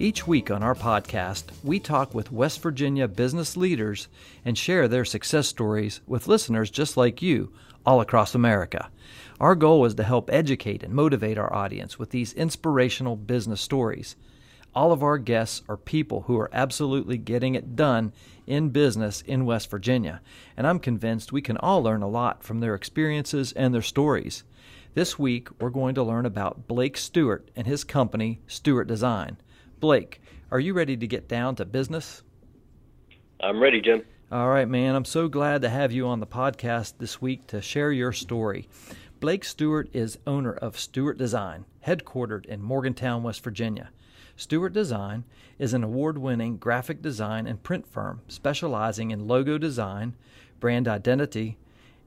Each week on our podcast, we talk with West Virginia business leaders and share their success stories with listeners just like you all across America. Our goal is to help educate and motivate our audience with these inspirational business stories. All of our guests are people who are absolutely getting it done in business in West Virginia, and I'm convinced we can all learn a lot from their experiences and their stories. This week, we're going to learn about Blake Stewart and his company, Stewart Design. Blake, are you ready to get down to business? I'm ready, Jim. All right, man. I'm so glad to have you on the podcast this week to share your story. Blake Stewart is owner of Stewart Design, headquartered in Morgantown, West Virginia. Stewart Design is an award winning graphic design and print firm specializing in logo design, brand identity,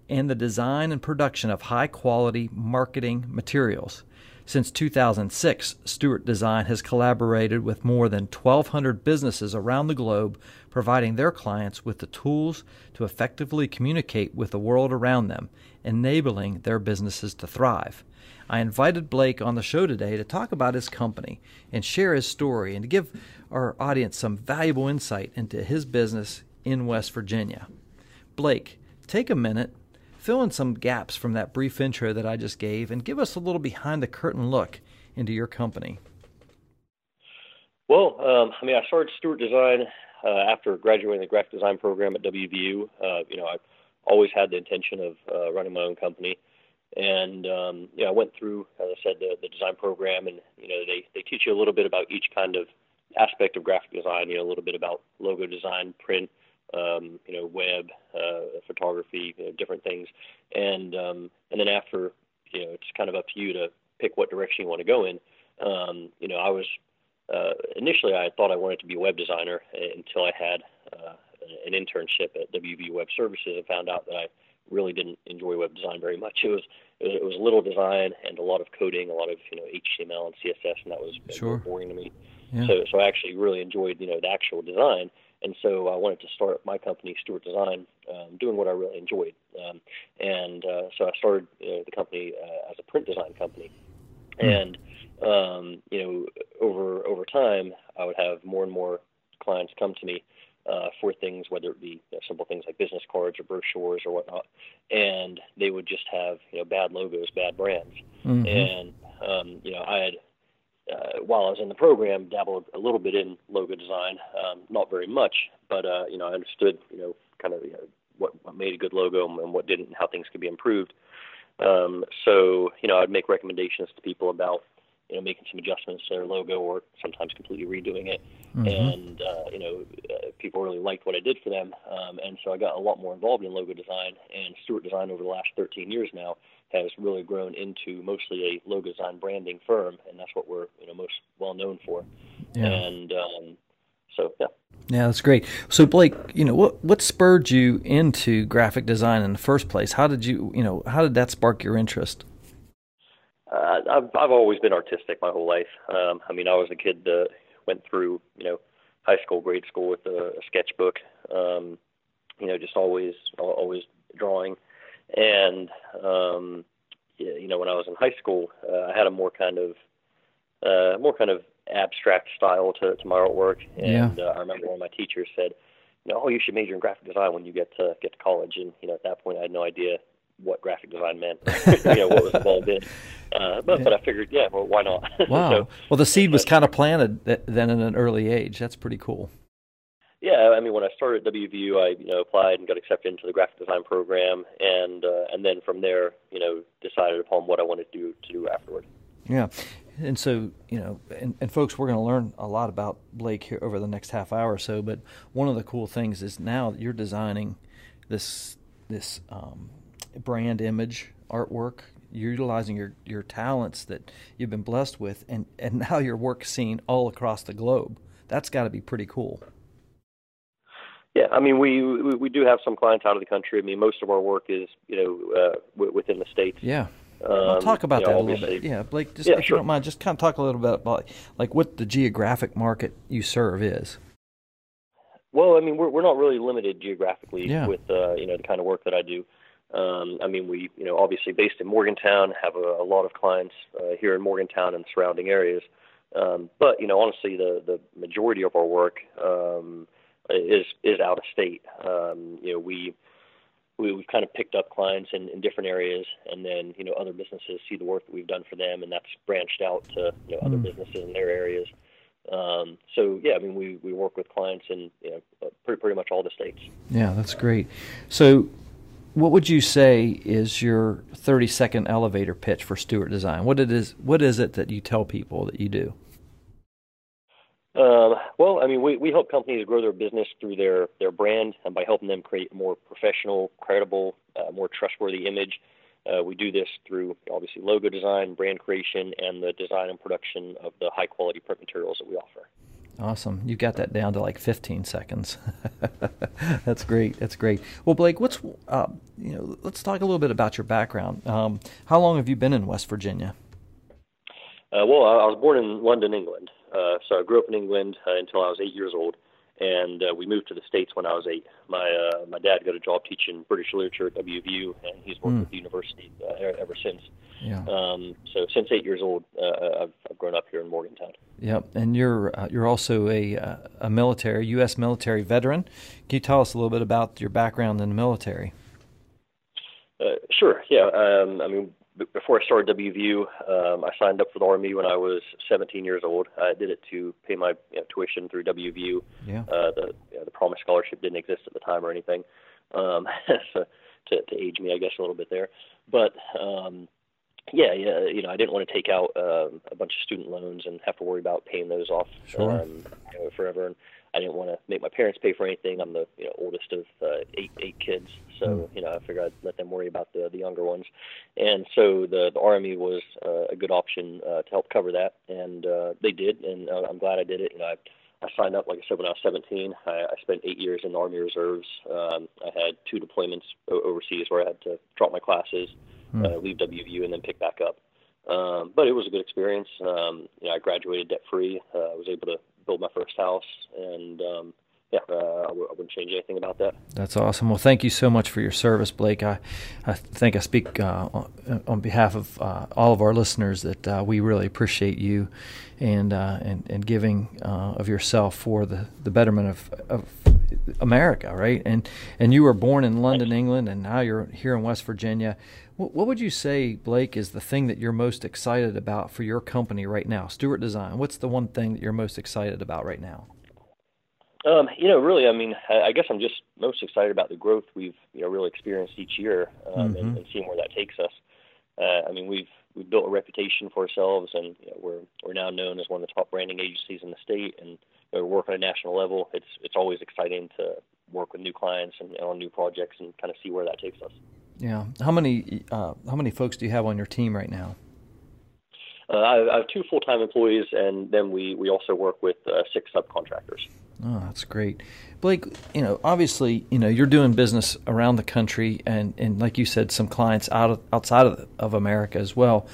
and the design and production of high quality marketing materials. Since 2006, Stewart Design has collaborated with more than 1,200 businesses around the globe, providing their clients with the tools to effectively communicate with the world around them, enabling their businesses to thrive. I invited Blake on the show today to talk about his company and share his story and to give our audience some valuable insight into his business in West Virginia. Blake, take a minute Fill in some gaps from that brief intro that I just gave and give us a little behind the curtain look into your company. Well, um, I mean, I started Stewart Design uh, after graduating the graphic design program at WVU. Uh, you know, I always had the intention of uh, running my own company. And um, you know, I went through, as I said, the, the design program, and you know, they they teach you a little bit about each kind of aspect of graphic design. You know, a little bit about logo design, print, um, you know, web, uh, photography, you know, different things, and um, and then after, you know, it's kind of up to you to pick what direction you want to go in. Um, you know, I was uh, initially I thought I wanted to be a web designer until I had uh, an internship at WV Web Services and found out that I really didn't enjoy web design very much. It was it was little design and a lot of coding, a lot of you know HTML and CSS, and that was sure. boring to me. Yeah. So so I actually really enjoyed you know the actual design. And so I wanted to start my company, Stewart Design, um, doing what I really enjoyed. Um, and uh, so I started uh, the company uh, as a print design company. Mm. And um, you know, over over time, I would have more and more clients come to me uh, for things, whether it be you know, simple things like business cards or brochures or whatnot, and they would just have you know bad logos, bad brands, mm-hmm. and um, you know I had uh, while I was in the program, dabbled a little bit in logo design, um, not very much, but uh, you know, I understood, you know, kind of you know, what, what made a good logo and what didn't, and how things could be improved. Um, so, you know, I'd make recommendations to people about, you know, making some adjustments to their logo or sometimes completely redoing it. Mm-hmm. And, uh, you know, uh, people really liked what I did for them. Um, and so I got a lot more involved in logo design and Stewart Design over the last 13 years now has really grown into mostly a logo design branding firm, and that's what we're you know most well known for. Yeah. And um, so yeah. Yeah, that's great. So Blake, you know what what spurred you into graphic design in the first place? How did you you know how did that spark your interest? Uh, I've I've always been artistic my whole life. Um, I mean, I was a kid that went through you know high school, grade school with a, a sketchbook. Um, you know, just always always drawing and um, you know, when I was in high school, uh, I had a more kind of uh, more kind of abstract style to, to my artwork. And yeah. uh, I remember one of my teachers said, you know, oh, you should major in graphic design when you get to get to college. And you know, at that point, I had no idea what graphic design meant, you know, what was involved in. Uh, but, yeah. but I figured, yeah, well, why not? Wow. so, well, the seed was kind of planted then in an early age. That's pretty cool. Yeah, I mean, when I started at WVU, I you know applied and got accepted into the graphic design program, and uh, and then from there, you know, decided upon what I wanted to do to do afterward. Yeah, and so you know, and, and folks, we're going to learn a lot about Blake here over the next half hour or so. But one of the cool things is now you're designing this this um, brand image artwork you're utilizing your, your talents that you've been blessed with and, and now your work seen all across the globe. That's got to be pretty cool. Yeah, I mean, we, we we do have some clients out of the country. I mean, most of our work is you know uh, w- within the states. Yeah. Um, will talk about that know, a little bit. Yeah, Blake, just yeah, if sure. you don't mind, just kind of talk a little bit about like what the geographic market you serve is. Well, I mean, we're we're not really limited geographically yeah. with uh, you know the kind of work that I do. Um, I mean, we you know obviously based in Morgantown, have a, a lot of clients uh, here in Morgantown and surrounding areas. Um, but you know, honestly, the the majority of our work um, is is out of state. Um, you know, we we, we've kind of picked up clients in, in different areas, and then you know other businesses see the work that we've done for them, and that's branched out to you know other mm. businesses in their areas. Um, so yeah, I mean we, we work with clients in you know uh, pretty pretty much all the states. Yeah, that's great. So, what would you say is your thirty second elevator pitch for Stewart Design? What it is what is it that you tell people that you do? Um, well, I mean, we, we help companies grow their business through their, their brand and by helping them create a more professional, credible, uh, more trustworthy image. Uh, we do this through obviously logo design, brand creation, and the design and production of the high quality print materials that we offer. Awesome. You got that down to like 15 seconds. That's great. That's great. Well, Blake, what's uh, you know? Let's talk a little bit about your background. Um, how long have you been in West Virginia? Uh, well, I, I was born in London, England. Uh, so I grew up in England uh, until I was eight years old, and uh, we moved to the states when I was eight. My uh, my dad got a job teaching British literature at WVU, and he's worked mm. with the university uh, ever since. Yeah. Um, so since eight years old, uh, I've, I've grown up here in Morgantown. Yep, and you're uh, you're also a uh, a military U.S. military veteran. Can you tell us a little bit about your background in the military? Uh, sure. Yeah. Um, I mean, before I started WVU, um, I signed up for the Army when I was 17 years old. I did it to pay my you know, tuition through WVU. Yeah. Uh, the you know, the Promise Scholarship didn't exist at the time or anything, um, so to, to age me, I guess, a little bit there. But um, yeah, yeah, you know, I didn't want to take out um, a bunch of student loans and have to worry about paying those off sure. um, you know, forever. And I didn't want to make my parents pay for anything. I'm the you know, oldest of uh, eight eight kids, so mm. you know I figured I'd let them worry about the the younger ones. And so the the army was uh, a good option uh, to help cover that, and uh, they did, and uh, I'm glad I did it. You know, I I signed up, like I said, when I was 17. I, I spent eight years in the Army Reserves. Um, I had two deployments overseas where I had to drop my classes, mm. uh, leave WVU, and then pick back up. Um, but it was a good experience. Um, you know, I graduated debt free. Uh, I was able to my first house, and um, yeah, uh, wouldn't change anything about that. That's awesome. Well, thank you so much for your service, Blake. I, I think I speak uh, on behalf of uh, all of our listeners that uh, we really appreciate you and uh, and, and giving uh, of yourself for the, the betterment of, of America, right? And and you were born in London, England, and now you're here in West Virginia. What, what would you say, Blake, is the thing that you're most excited about for your company right now, Stewart Design? What's the one thing that you're most excited about right now? Um, you know, really, I mean, I guess I'm just most excited about the growth we've you know really experienced each year um, mm-hmm. and, and seeing where that takes us. Uh, I mean, we've we've built a reputation for ourselves, and you know, we're we're now known as one of the top branding agencies in the state, and we work on a national level. It's it's always exciting to work with new clients and, and on new projects and kind of see where that takes us. Yeah. How many uh, how many folks do you have on your team right now? Uh, I, have two full time employees, and then we we also work with uh, six subcontractors. Oh, that's great, Blake. You know, obviously, you know you're doing business around the country, and, and like you said, some clients out of, outside of, of America as well.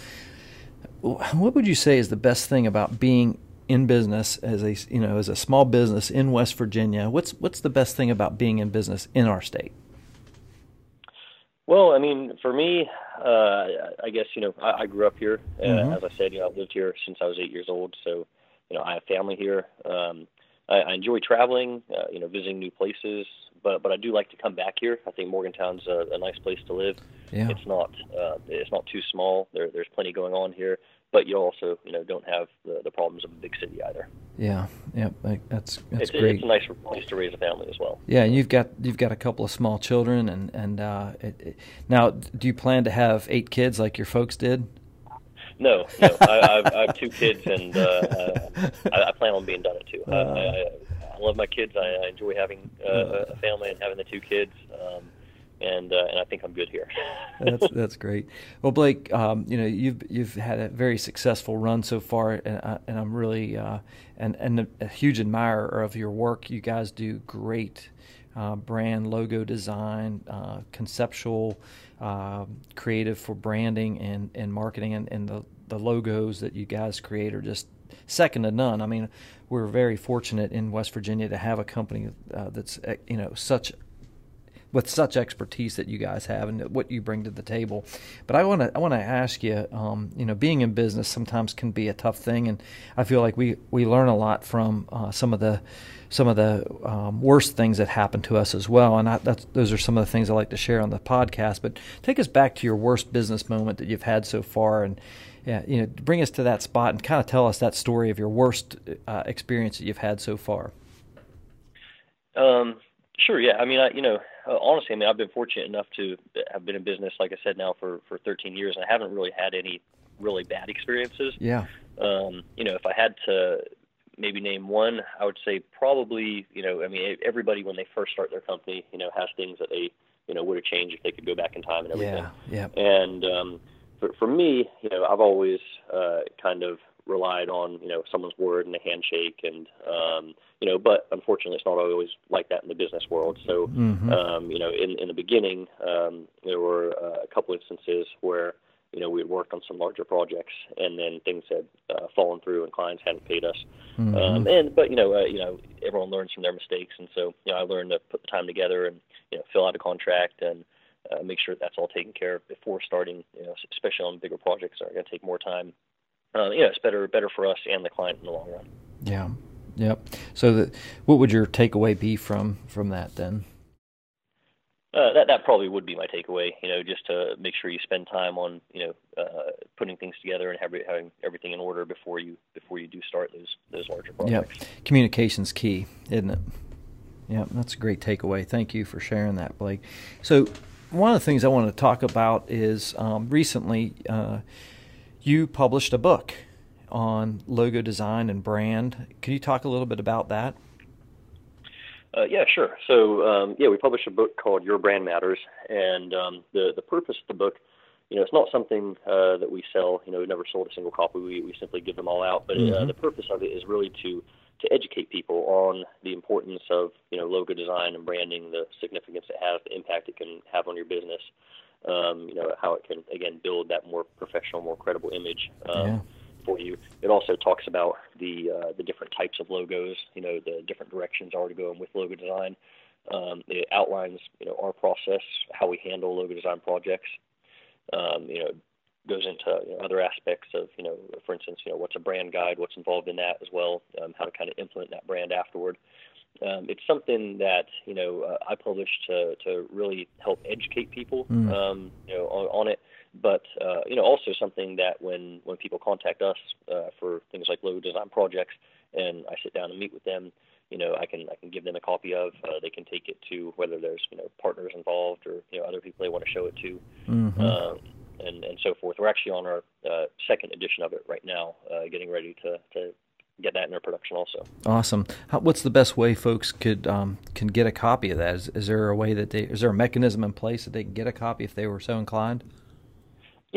What would you say is the best thing about being in business as a you know as a small business in West Virginia? What's what's the best thing about being in business in our state? Well, I mean, for me, uh, I guess you know I, I grew up here. Uh, mm-hmm. As I said, you know, I've lived here since I was eight years old. So, you know, I have family here. Um, I, I enjoy traveling, uh, you know, visiting new places. But but I do like to come back here. I think Morgantown's a, a nice place to live. Yeah. It's not uh, it's not too small. There there's plenty going on here but you also you know don't have the, the problems of a big city either. Yeah, yeah, that's that's it's, great. It's a nice place to raise a family as well. Yeah, and you've got you've got a couple of small children, and and uh, it, it, now do you plan to have eight kids like your folks did? No, no. I, I've, I have two kids, and uh, uh, I, I plan on being done at two. Uh, I, I, I love my kids. I, I enjoy having uh, a family and having the two kids. Um, and uh, and I think I'm good here. that's that's great. Well, Blake, um, you know you've you've had a very successful run so far, and, uh, and I'm really uh, and and a, a, huge admirer of your work. You guys do great. uh, brand logo design, uh, conceptual, uh, creative for branding and, and marketing, and, and the, the logos that you guys create are just second to none. I mean, we're very fortunate in West Virginia to have a company uh, that's you know such with such expertise that you guys have and what you bring to the table. But I want to I want to ask you, um, you know, being in business sometimes can be a tough thing, and I feel like we we learn a lot from uh, some of the some of the um, worst things that happen to us as well. And I, those are some of the things I like to share on the podcast. But take us back to your worst business moment that you've had so far, and yeah, you know, bring us to that spot and kind of tell us that story of your worst uh, experience that you've had so far. Um, sure. Yeah. I mean, I, you know, uh, honestly, I mean, I've been fortunate enough to have been in business, like I said, now for for 13 years, and I haven't really had any really bad experiences. Yeah. Um, you know, if I had to maybe name one, I would say probably, you know, I mean, everybody when they first start their company, you know, has things that they, you know, would have changed if they could go back in time and everything. Yeah. Yeah. And um, for, for me, you know, I've always uh, kind of relied on you know someone's word and a handshake and um you know but unfortunately it's not always like that in the business world so mm-hmm. um you know in in the beginning um there were uh, a couple instances where you know we had worked on some larger projects and then things had uh, fallen through and clients hadn't paid us mm-hmm. um and but you know uh, you know everyone learns from their mistakes and so you know I learned to put the time together and you know fill out a contract and uh, make sure that's all taken care of before starting, you know, especially on bigger projects that are going to take more time. Uh, you know, it's better better for us and the client in the long run. Yeah. Yep. So, the, what would your takeaway be from from that then? Uh, that that probably would be my takeaway. You know, just to make sure you spend time on you know uh, putting things together and having, having everything in order before you before you do start those those larger projects. Yep. Communication's key, isn't it? Yeah, that's a great takeaway. Thank you for sharing that, Blake. So, one of the things I want to talk about is um, recently uh, you published a book on logo design and brand. Can you talk a little bit about that? Uh, yeah, sure. So um, yeah, we published a book called Your Brand Matters, and um, the the purpose of the book, you know, it's not something uh, that we sell. You know, we never sold a single copy. We we simply give them all out. But uh, mm-hmm. uh, the purpose of it is really to to educate people on the importance of you know logo design and branding, the significance it has, the impact it can have on your business. Um, you know how it can again build that more professional, more credible image um, yeah. for you. It also talks about the uh, the different types of logos. You know the different directions already going with logo design. Um, it outlines you know our process, how we handle logo design projects. Um, you know goes into you know, other aspects of, you know, for instance, you know, what's a brand guide, what's involved in that as well, um, how to kind of implement that brand afterward. Um, it's something that you know uh, I published to to really help educate people, mm. um, you know, on, on it. But uh, you know, also something that when when people contact us uh, for things like logo design projects, and I sit down and meet with them, you know, I can I can give them a copy of. Uh, they can take it to whether there's you know partners involved or you know other people they want to show it to. Mm-hmm. Um, and, and so forth. We're actually on our uh, second edition of it right now, uh, getting ready to, to get that into production also. Awesome. How, what's the best way folks could um, can get a copy of that? Is, is there a way that they is there a mechanism in place that they can get a copy if they were so inclined?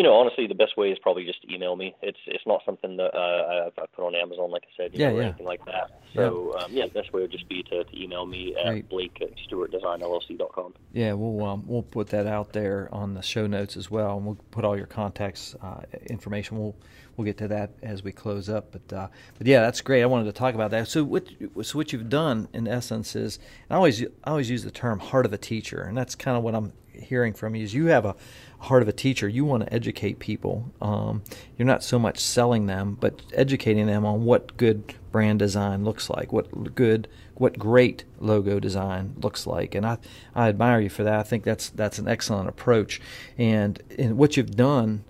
You know, honestly, the best way is probably just email me. It's it's not something that uh, I've, I've put on Amazon, like I said, you yeah, know, or yeah. anything like that. So yeah, um, yeah the best way would just be to, to email me at Great. Blake at StewartDesignLLC.com. Yeah, we'll um, we'll put that out there on the show notes as well, and we'll put all your contacts uh, information. We'll we'll get to that as we close up. But uh, but yeah, that's great. I wanted to talk about that. So what so what you've done in essence is, I always I always use the term heart of a teacher, and that's kind of what I'm hearing from you. Is you have a heart of a teacher. You want to educate people. Um, you're not so much selling them, but educating them on what good brand design looks like, what good, what great logo design looks like. And I, I admire you for that. I think that's that's an excellent approach. And and what you've done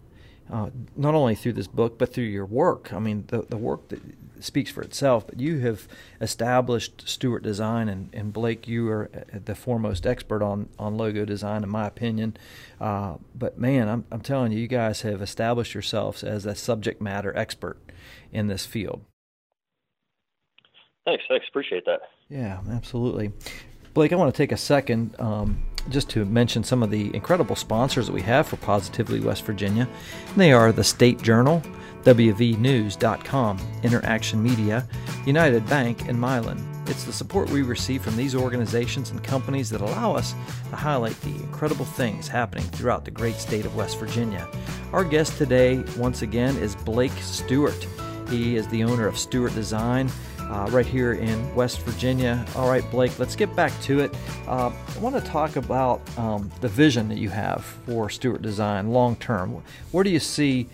uh, not only through this book but through your work. I mean, the the work that speaks for itself. But you have established Stewart Design, and, and Blake, you are the foremost expert on on logo design, in my opinion. Uh, but man, I'm I'm telling you, you guys have established yourselves as a subject matter expert in this field. Thanks, thanks, appreciate that. Yeah, absolutely. Blake, I want to take a second um, just to mention some of the incredible sponsors that we have for Positively West Virginia. They are the State Journal, WVNews.com, Interaction Media, United Bank, and Mylan. It's the support we receive from these organizations and companies that allow us to highlight the incredible things happening throughout the great state of West Virginia. Our guest today, once again, is Blake Stewart. He is the owner of Stewart Design. Uh, right here in West Virginia. All right, Blake, let's get back to it. Uh, I want to talk about um, the vision that you have for Stewart Design long term. Where do you see,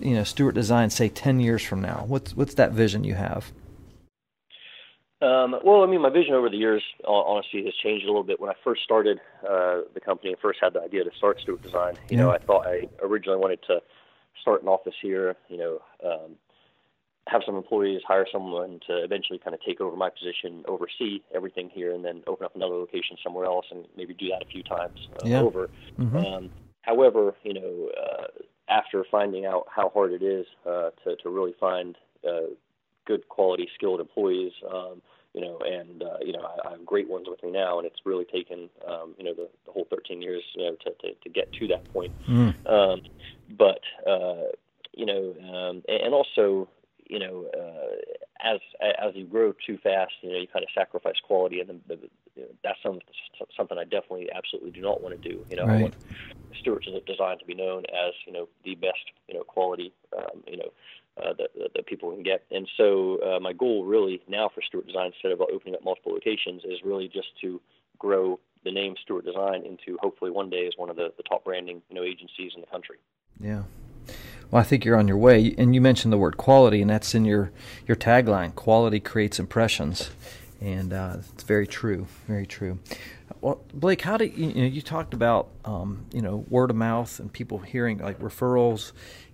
you know, Stewart Design say ten years from now? What's what's that vision you have? Um, well, I mean, my vision over the years, honestly, has changed a little bit. When I first started uh, the company and first had the idea to start Stewart Design, you yeah. know, I thought I originally wanted to start an office here, you know, um, have some employees, hire someone to eventually kind of take over my position, oversee everything here, and then open up another location somewhere else, and maybe do that a few times uh, yeah. over. Mm-hmm. Um, however, you know, uh, after finding out how hard it is uh, to to really find uh, good quality skilled employees um, you know and uh, you know I, I have great ones with me now and it's really taken um, you know the, the whole 13 years you know to, to, to get to that point mm. um, but uh, you know um, and, and also you know uh, as as you grow too fast you know you kind of sacrifice quality and the, the, you know, that's some, something I definitely absolutely do not want to do you know right. I want Stewart's Design to be known as you know the best you know quality um, you know uh, that, that people can get. And so uh, my goal really now for Stewart Design, instead of opening up multiple locations, is really just to grow the name Stewart Design into hopefully one day as one of the, the top branding you know agencies in the country. Yeah. Well, I think you're on your way. And you mentioned the word quality, and that's in your, your tagline quality creates impressions. And uh, it's very true, very true. Well, Blake, how do you, you know you talked about um, you know word of mouth and people hearing like referrals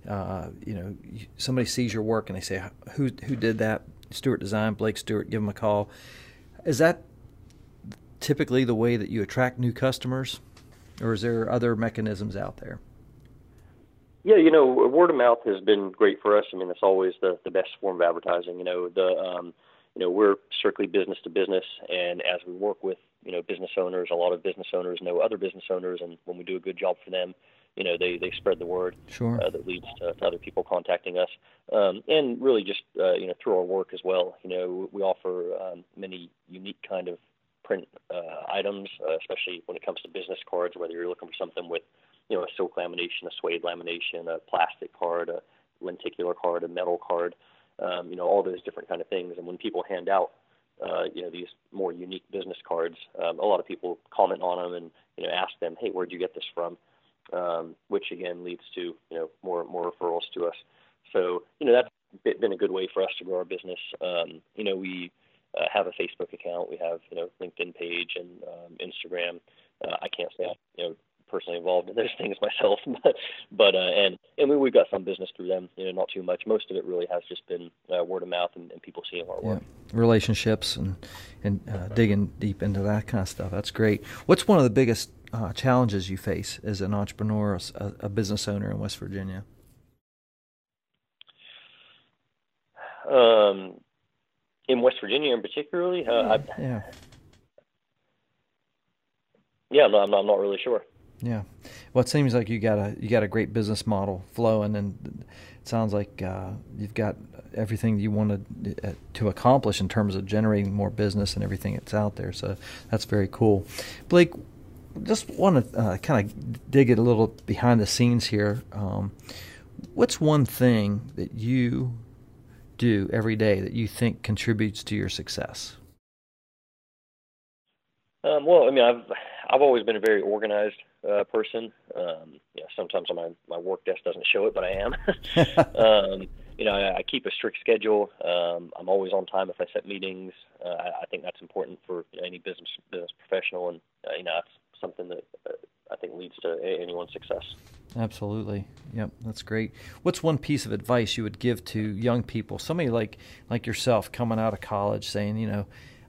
uh, you know, somebody sees your work and they say, "Who who did that?" Stewart Design, Blake Stewart. Give them a call. Is that typically the way that you attract new customers, or is there other mechanisms out there? Yeah, you know, word of mouth has been great for us. I mean, it's always the the best form of advertising. You know, the um, you know we're strictly business to business, and as we work with you know business owners, a lot of business owners know other business owners, and when we do a good job for them, you know they they spread the word sure. uh, that leads to, to, other people contacting us um, and really just uh, you know through our work as well you know we offer um, many unique kind of print uh, items uh, especially when it comes to business cards whether you're looking for something with you know a silk lamination a suede lamination a plastic card a lenticular card a metal card um, you know all those different kind of things and when people hand out uh, you know these more unique business cards. Um, a lot of people comment on them and you know ask them, "Hey, where'd you get this from?" um, which again leads to you know more more referrals to us. So you know that's been a good way for us to grow our business. Um, you know we uh, have a Facebook account, we have you know LinkedIn page and um, Instagram. Uh, I can't say you know personally involved in those things myself, but but uh, and and we, we've got some business through them. You know, not too much. Most of it really has just been uh, word of mouth and, and people seeing our work. Yeah. Relationships and and uh, digging deep into that kind of stuff. That's great. What's one of the biggest uh, challenges you face as an entrepreneur, a, a, business owner in West Virginia? Um, in West Virginia, in particularly, uh, yeah. I, yeah. Yeah, I'm not, I'm not really sure. Yeah, well, it seems like you got a you got a great business model flowing, and it sounds like uh, you've got everything you wanted uh, to accomplish in terms of generating more business and everything that's out there. So that's very cool. Blake, just want to uh, kind of dig it a little behind the scenes here. Um, what's one thing that you do every day that you think contributes to your success? Um, well, I mean, I've I've always been a very organized uh, person. Um, you know, sometimes on my my work desk doesn't show it, but I am. um, you know, I, I keep a strict schedule. Um, I'm always on time if I set meetings. Uh, I, I think that's important for any business business professional, and uh, you know, that's something that uh, I think leads to anyone's success. Absolutely. Yep, that's great. What's one piece of advice you would give to young people, somebody like like yourself coming out of college, saying, you know,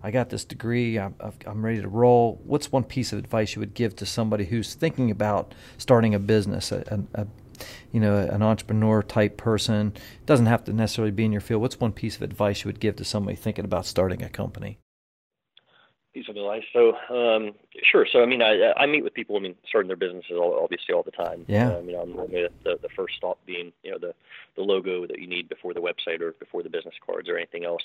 I got this degree, I'm, I'm ready to roll. What's one piece of advice you would give to somebody who's thinking about starting a business, a, a, you know, an entrepreneur type person? It doesn't have to necessarily be in your field. What's one piece of advice you would give to somebody thinking about starting a company? Piece of advice. So, um, sure. So, I mean, I, I meet with people. I mean, starting their businesses obviously all the time. Yeah. Um, you know, I'm the, the first stop being, you know, the the logo that you need before the website or before the business cards or anything else.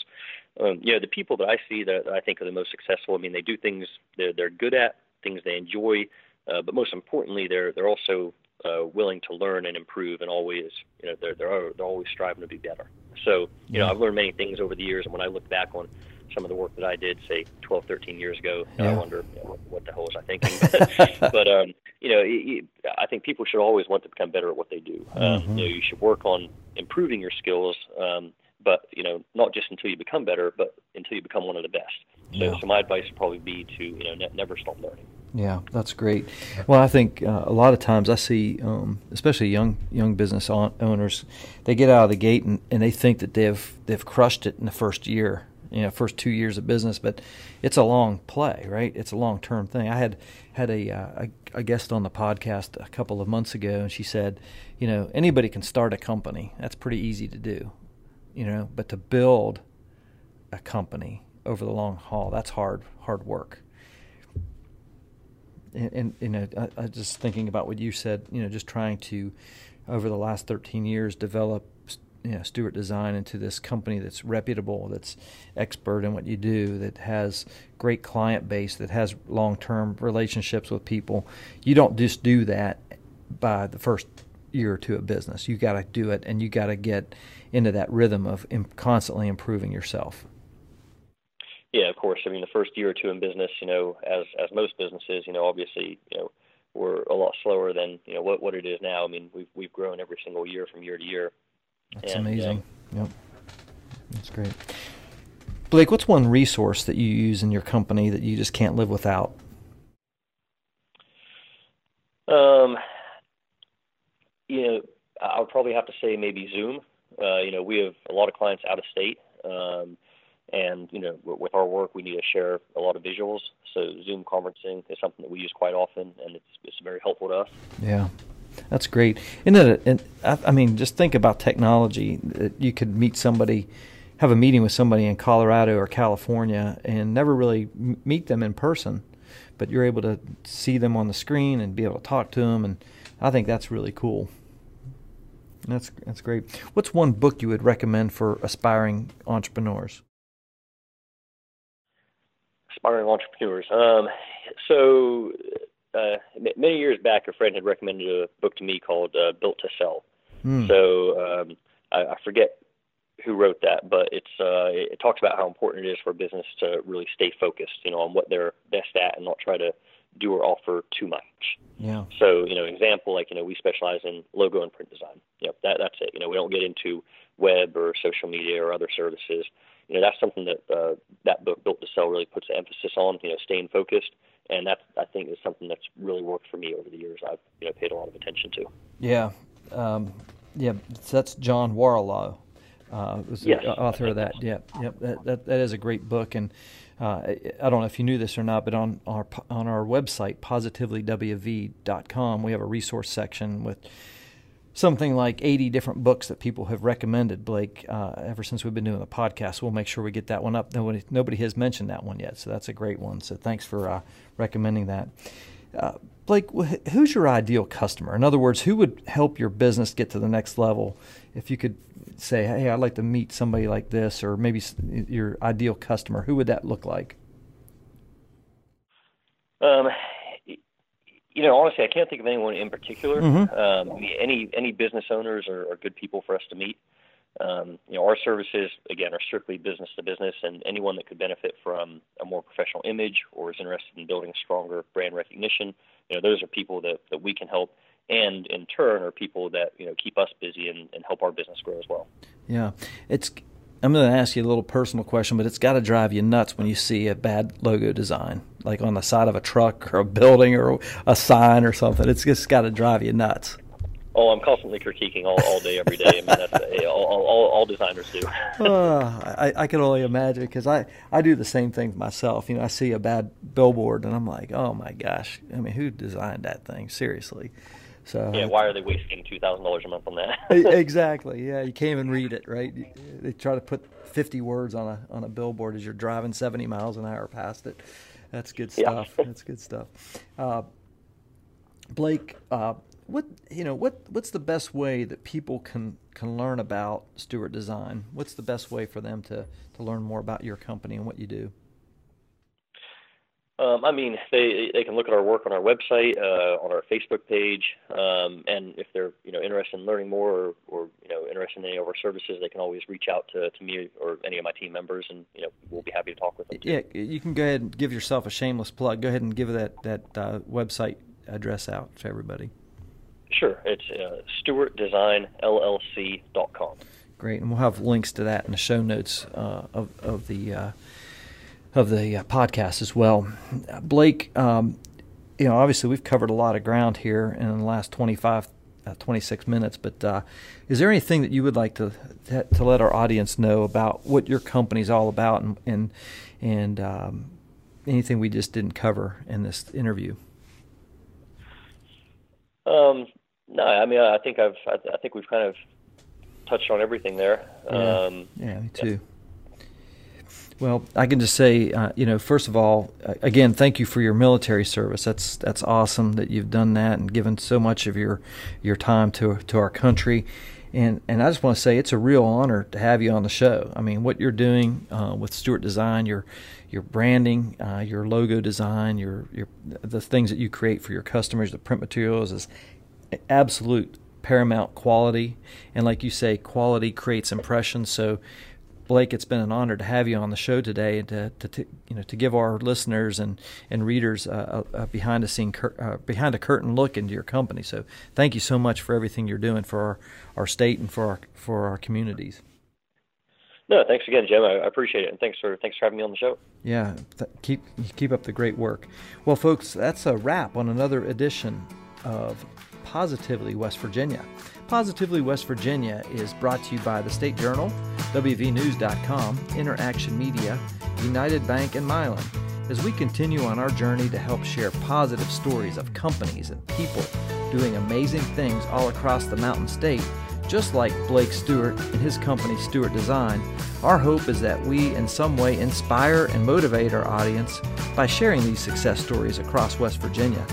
Um, you know, the people that I see that I think are the most successful. I mean, they do things they're they're good at, things they enjoy, uh, but most importantly, they're they're also uh, willing to learn and improve, and always, you know, they're they're they're always striving to be better. So, you know, I've learned many things over the years, and when I look back on some of the work that I did, say 12, 13 years ago. Yeah. I wonder you know, what, what, the hell was I thinking? but, but um, you know, it, I think people should always want to become better at what they do. Um, mm-hmm. You know, you should work on improving your skills, um, but you know, not just until you become better, but until you become one of the best. So, yeah. so my advice would probably be to you know ne- never stop learning. Yeah, that's great. Well, I think uh, a lot of times I see, um, especially young young business owners, they get out of the gate and, and they think that they've they've crushed it in the first year, you know first two years of business, but it's a long play, right? It's a long term thing. I had had a, uh, a, a guest on the podcast a couple of months ago, and she said, you know, anybody can start a company. That's pretty easy to do, you know, but to build a company over the long haul, that's hard hard work. And, and you know, I, I just thinking about what you said, you know, just trying to over the last 13 years develop you know, Stewart Design into this company that's reputable, that's expert in what you do, that has great client base, that has long-term relationships with people. You don't just do that by the first year or two of business. You got to do it, and you got to get into that rhythm of constantly improving yourself. Yeah, of course. I mean, the first year or two in business, you know, as as most businesses, you know, obviously, you know, we're a lot slower than you know what what it is now. I mean, we've we've grown every single year from year to year. That's and, amazing. yep. That's great. Blake, what's one resource that you use in your company that you just can't live without? Um, you know, I would probably have to say maybe Zoom. Uh, you know, we have a lot of clients out of state, um, and you know, with our work, we need to share a lot of visuals. So Zoom conferencing is something that we use quite often, and it's it's very helpful to us. Yeah. That's great. And I, mean, just think about technology. You could meet somebody, have a meeting with somebody in Colorado or California, and never really meet them in person, but you're able to see them on the screen and be able to talk to them. And I think that's really cool. That's that's great. What's one book you would recommend for aspiring entrepreneurs? Aspiring entrepreneurs. Um, so uh, many years back, a friend had recommended a book to me called uh, Built to Sell. Mm. So um, I, I forget who wrote that, but it's uh, it talks about how important it is for a business to really stay focused, you know, on what they're best at and not try to do or offer too much. Yeah. So, you know, example like, you know, we specialize in logo and print design. Yep, that that's it. You know, we don't get into web or social media or other services. You know, that's something that uh, that book Built to Sell really puts the emphasis on, you know, staying focused and that I think is something that's really worked for me over the years. I've you know paid a lot of attention to. Yeah, um, yeah. So that's John Warrillow. Uh, was yes. the author of that. Yeah, yep. That, that that is a great book, and uh, I don't know if you knew this or not, but on our on our website positivelyWV.com, we have a resource section with something like 80 different books that people have recommended, Blake, uh, ever since we've been doing the podcast. We'll make sure we get that one up. Nobody, nobody has mentioned that one yet, so that's a great one. So thanks for uh, recommending that. Uh, Blake, who's your ideal customer? In other words, who would help your business get to the next level? If you could say, hey, I'd like to meet somebody like this, or maybe your ideal customer, who would that look like? Um, you know, honestly, I can't think of anyone in particular. Mm-hmm. Um, any any business owners are, are good people for us to meet. Um, you know, our services again are strictly business to business, and anyone that could benefit from a more professional image or is interested in building stronger brand recognition, you know, those are people that that we can help, and in turn are people that you know keep us busy and, and help our business grow as well. Yeah, it's I'm going to ask you a little personal question, but it's got to drive you nuts when you see a bad logo design, like on the side of a truck or a building or a sign or something. It's just got to drive you nuts. Oh, I'm constantly critiquing all, all day, every day. I mean, that's all, all, all designers do. uh, I, I can only imagine because I, I do the same thing myself. You know, I see a bad billboard and I'm like, oh my gosh. I mean, who designed that thing? Seriously. So yeah, why are they wasting two thousand dollars a month on that? exactly. Yeah, you can't even read it, right? They try to put fifty words on a on a billboard as you're driving seventy miles an hour past it. That's good stuff. Yeah. That's good stuff. Uh, Blake, uh, what you know, what what's the best way that people can can learn about Stewart Design? What's the best way for them to to learn more about your company and what you do? Um, I mean, they they can look at our work on our website, uh, on our Facebook page, um, and if they're you know interested in learning more or, or you know interested in any of our services, they can always reach out to, to me or any of my team members, and you know we'll be happy to talk with them. Too. Yeah, you can go ahead and give yourself a shameless plug. Go ahead and give that that uh, website address out to everybody. Sure, it's uh, StewartDesignLLC.com. Great, and we'll have links to that in the show notes uh, of of the uh, of the uh, podcast as well. Blake, um, you know, obviously we've covered a lot of ground here in the last 25, uh, 26 minutes, but uh, is there anything that you would like to to let our audience know about what your company's all about and and, and um, anything we just didn't cover in this interview? Um, no, I mean, I think I've, I, I think we've kind of touched on everything there. Yeah, um, yeah me too. Yeah. Well, I can just say, uh, you know, first of all, again, thank you for your military service. That's that's awesome that you've done that and given so much of your your time to to our country. And and I just want to say it's a real honor to have you on the show. I mean, what you're doing uh, with Stewart Design, your your branding, uh, your logo design, your your the things that you create for your customers, the print materials is absolute paramount quality. And like you say, quality creates impressions. So Blake, it's been an honor to have you on the show today and to, to, to you know to give our listeners and and readers a, a behind the scene cur- uh, behind a curtain look into your company. So thank you so much for everything you're doing for our, our state and for our for our communities. No, thanks again, Jim. I, appreciate it, and thanks for thanks for having me on the show. Yeah, th- keep keep up the great work. Well, folks, that's a wrap on another edition of Positively West Virginia. Positively West Virginia is brought to you by the State Journal, WVNews.com, Interaction Media, United Bank, and Mylan. As we continue on our journey to help share positive stories of companies and people doing amazing things all across the Mountain State, just like Blake Stewart and his company Stewart Design, our hope is that we in some way inspire and motivate our audience by sharing these success stories across West Virginia.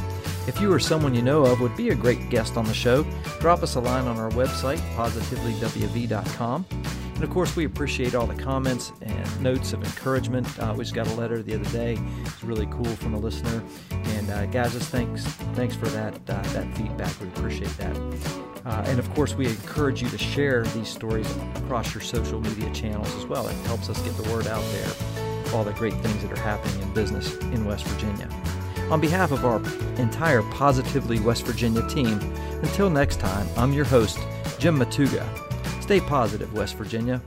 If you or someone you know of would be a great guest on the show, drop us a line on our website, positivelywv.com. And of course, we appreciate all the comments and notes of encouragement. Uh, we just got a letter the other day. It's really cool from a listener. And uh, guys, just thanks, thanks for that uh, that feedback. We appreciate that. Uh, and of course, we encourage you to share these stories across your social media channels as well. It helps us get the word out there, all the great things that are happening in business in West Virginia. On behalf of our entire Positively West Virginia team, until next time, I'm your host, Jim Matuga. Stay positive, West Virginia.